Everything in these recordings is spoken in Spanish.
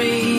free.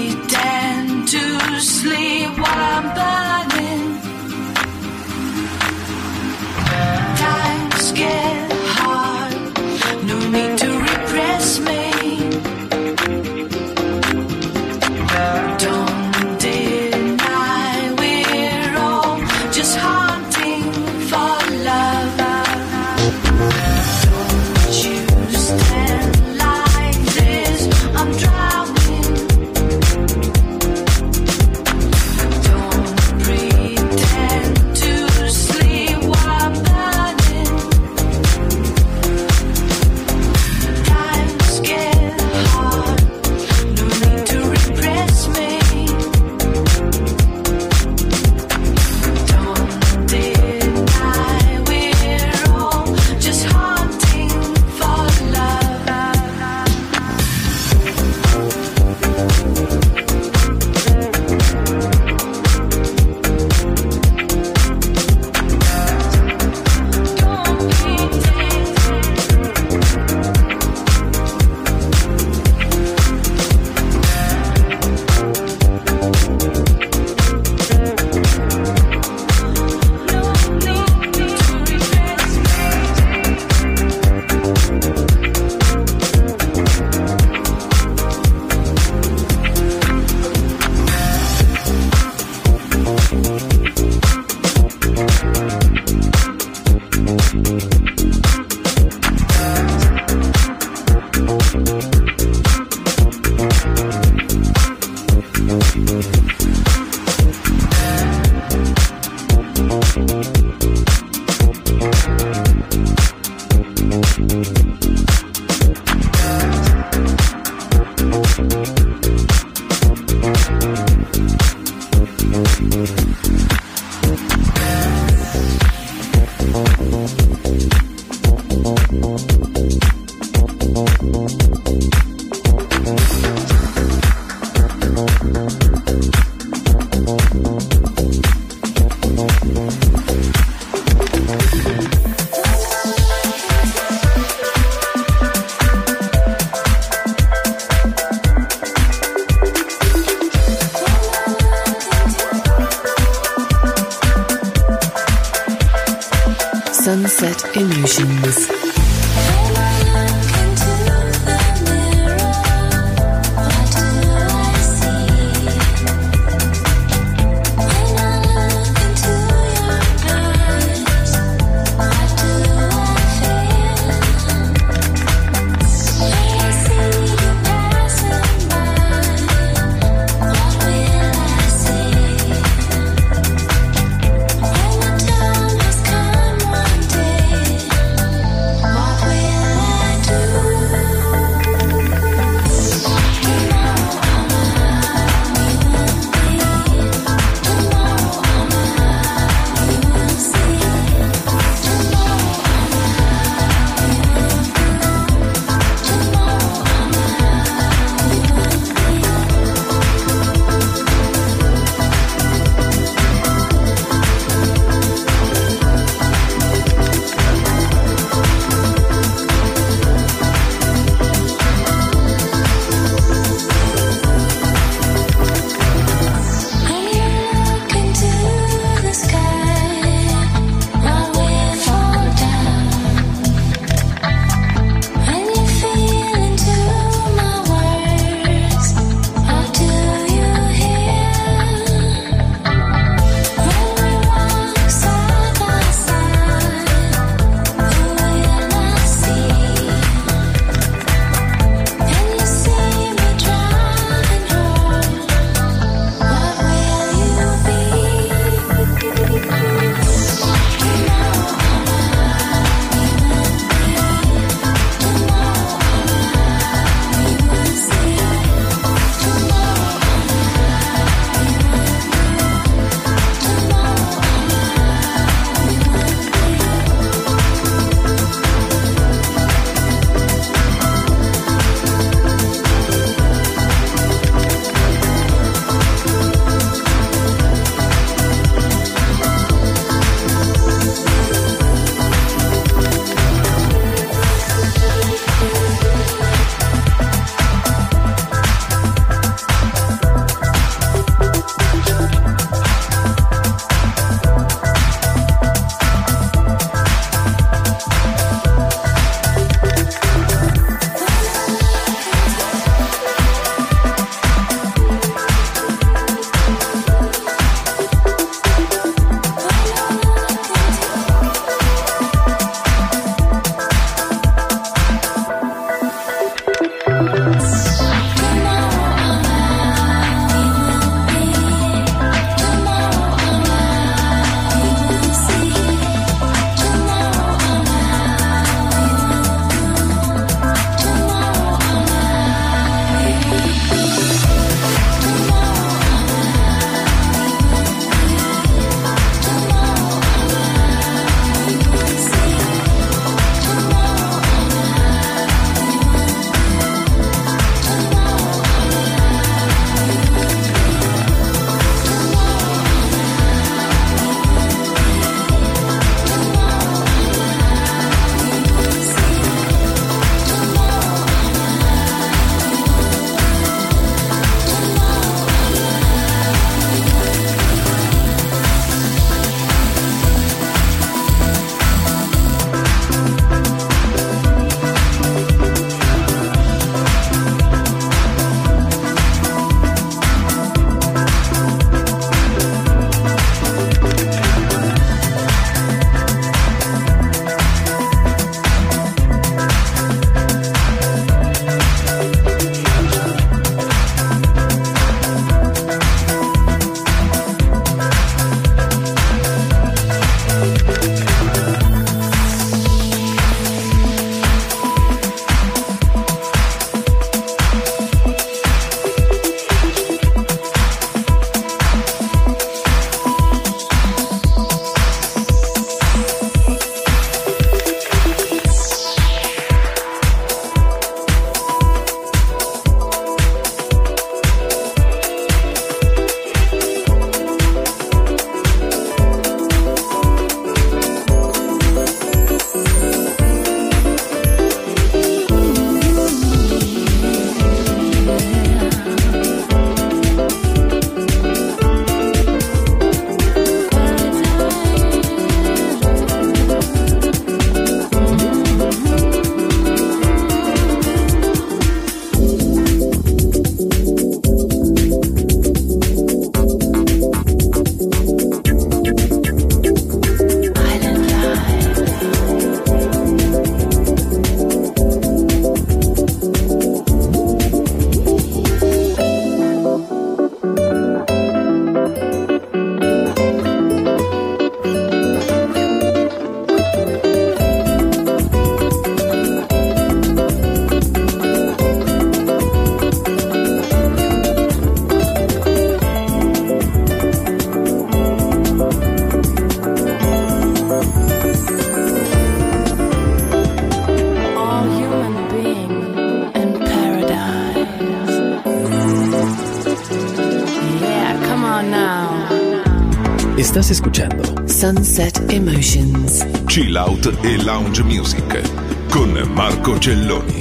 chill out e lounge music con Marco Celloni.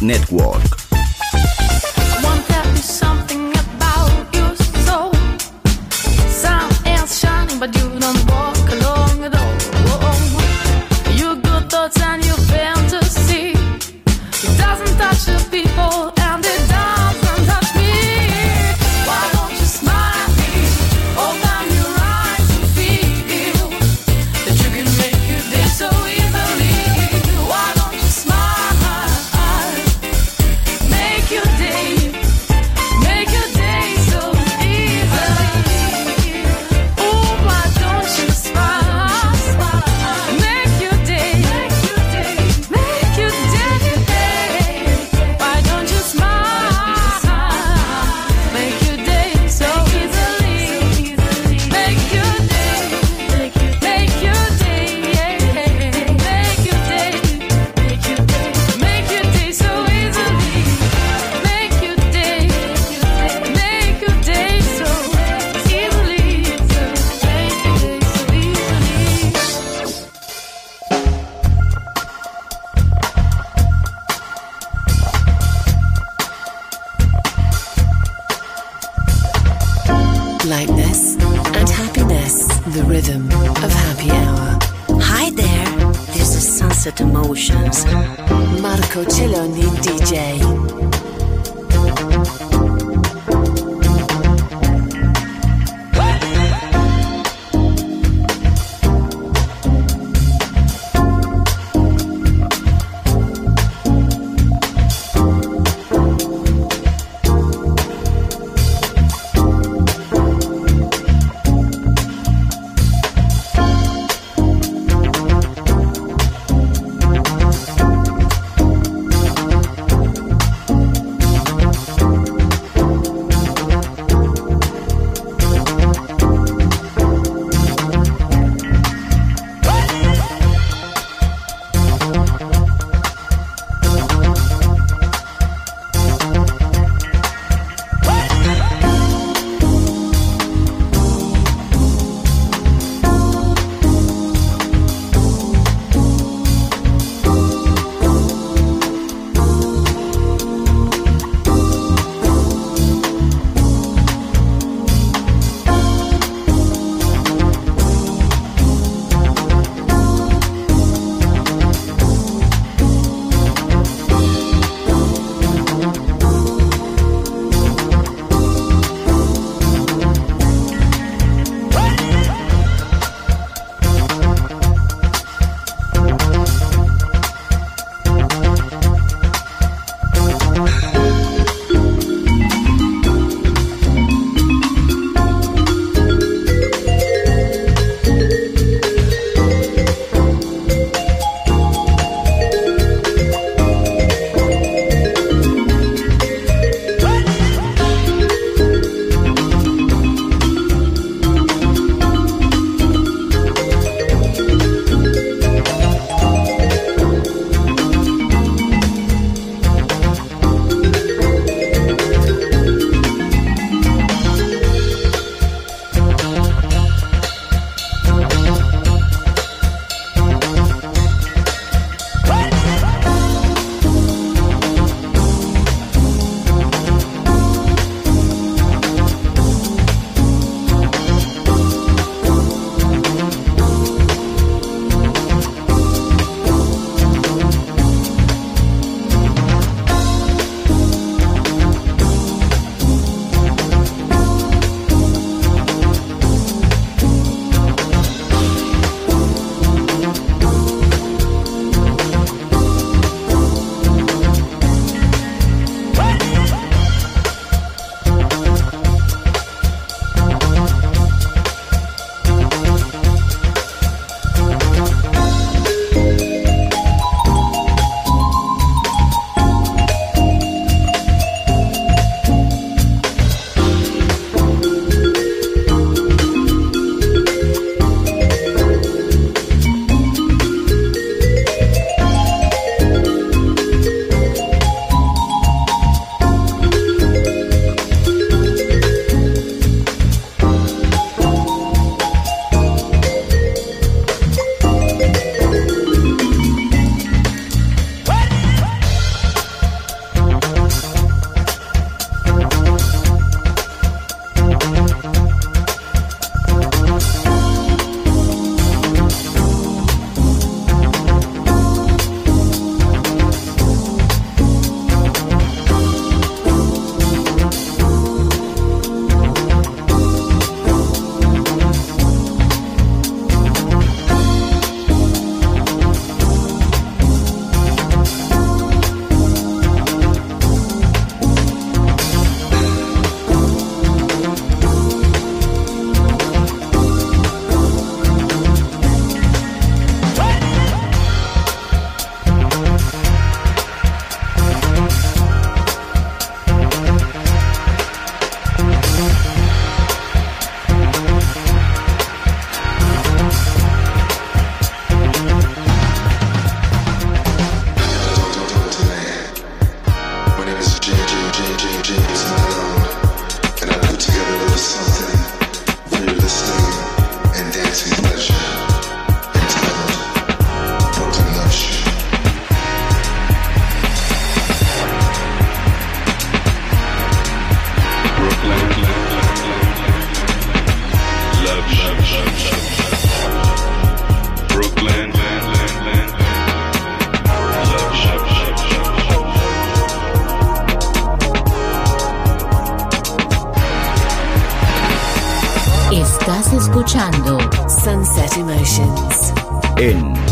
Network.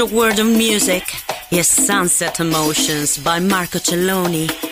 Magic World of Music is Sunset Emotions by Marco Celloni.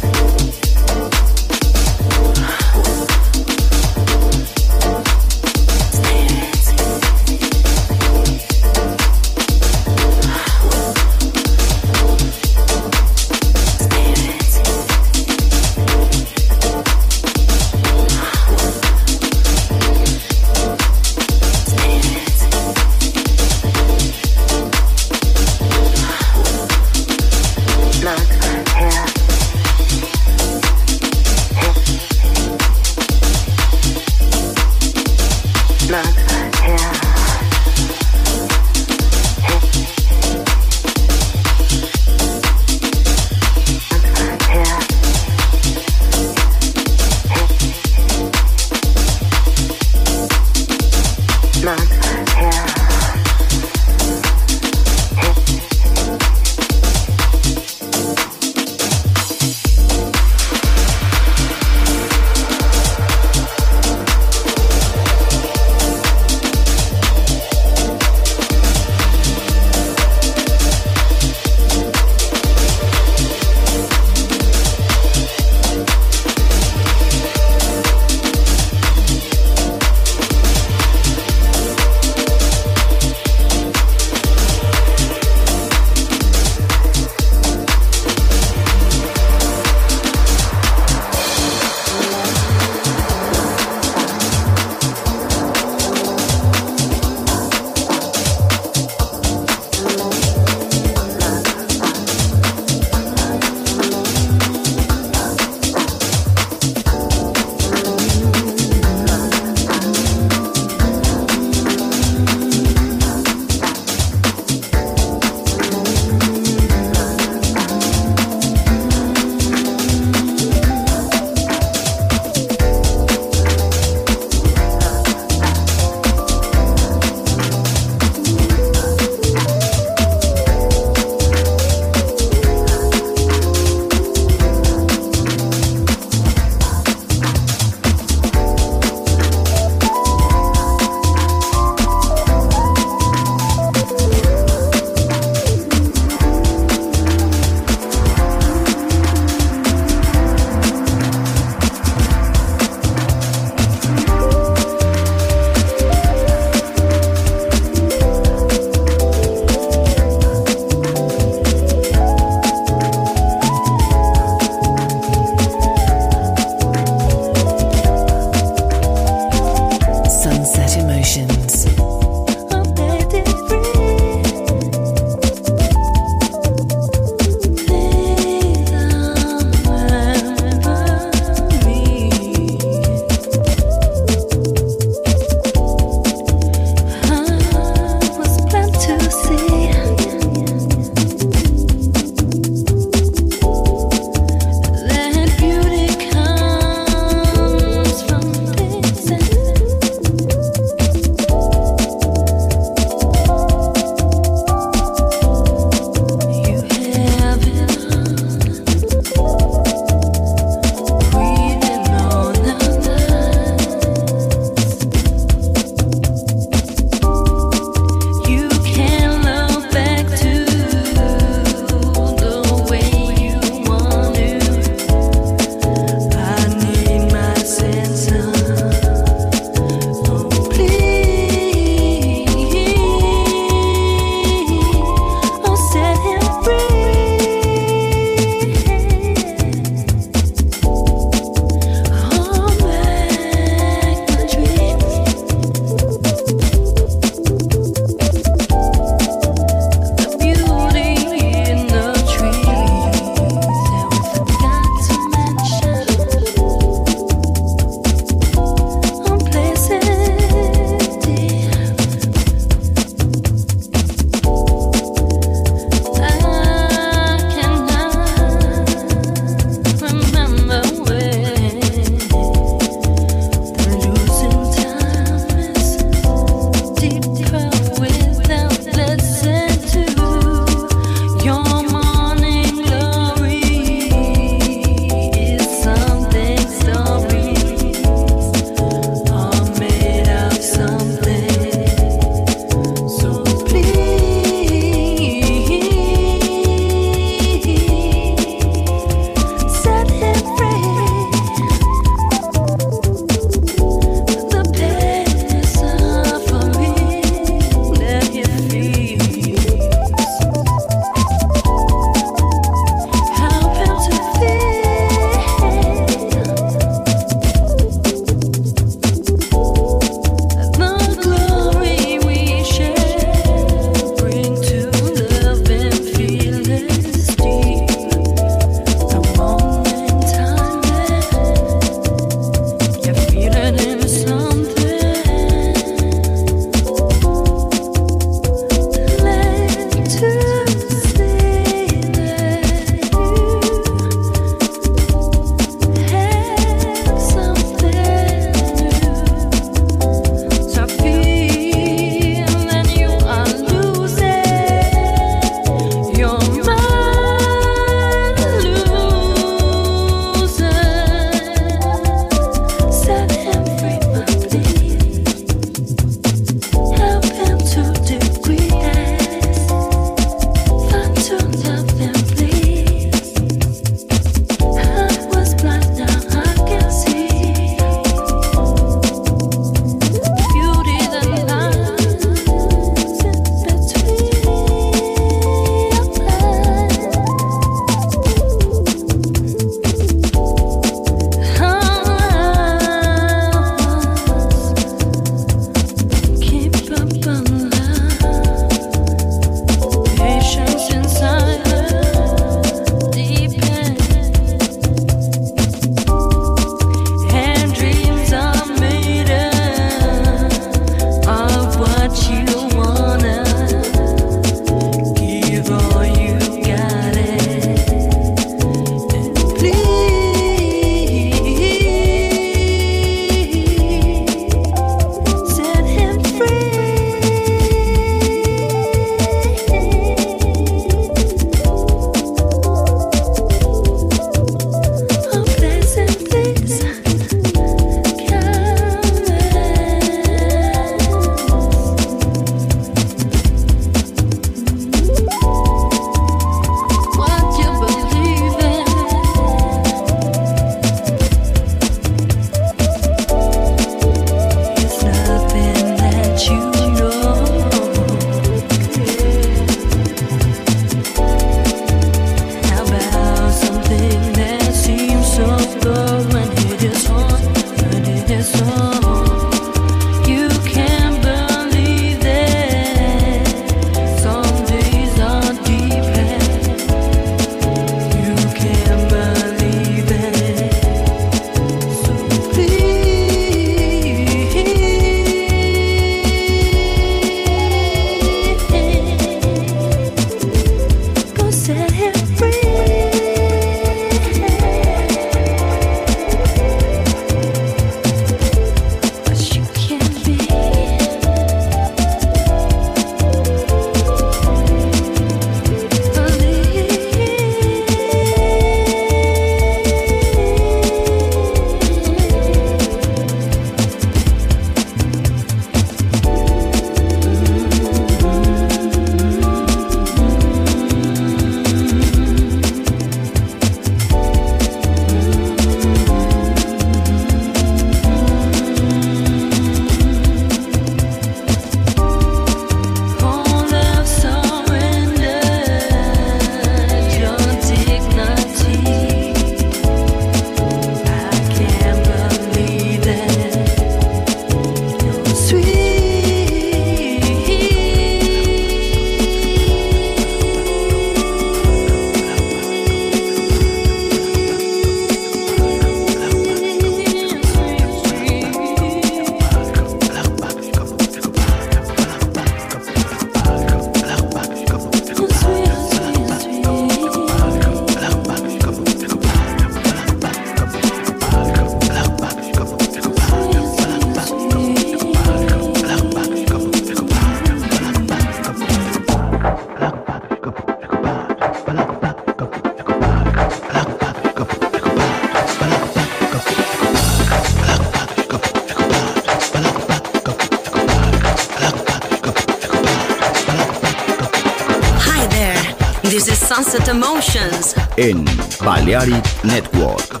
Sunset Emotions. En Balearic Network.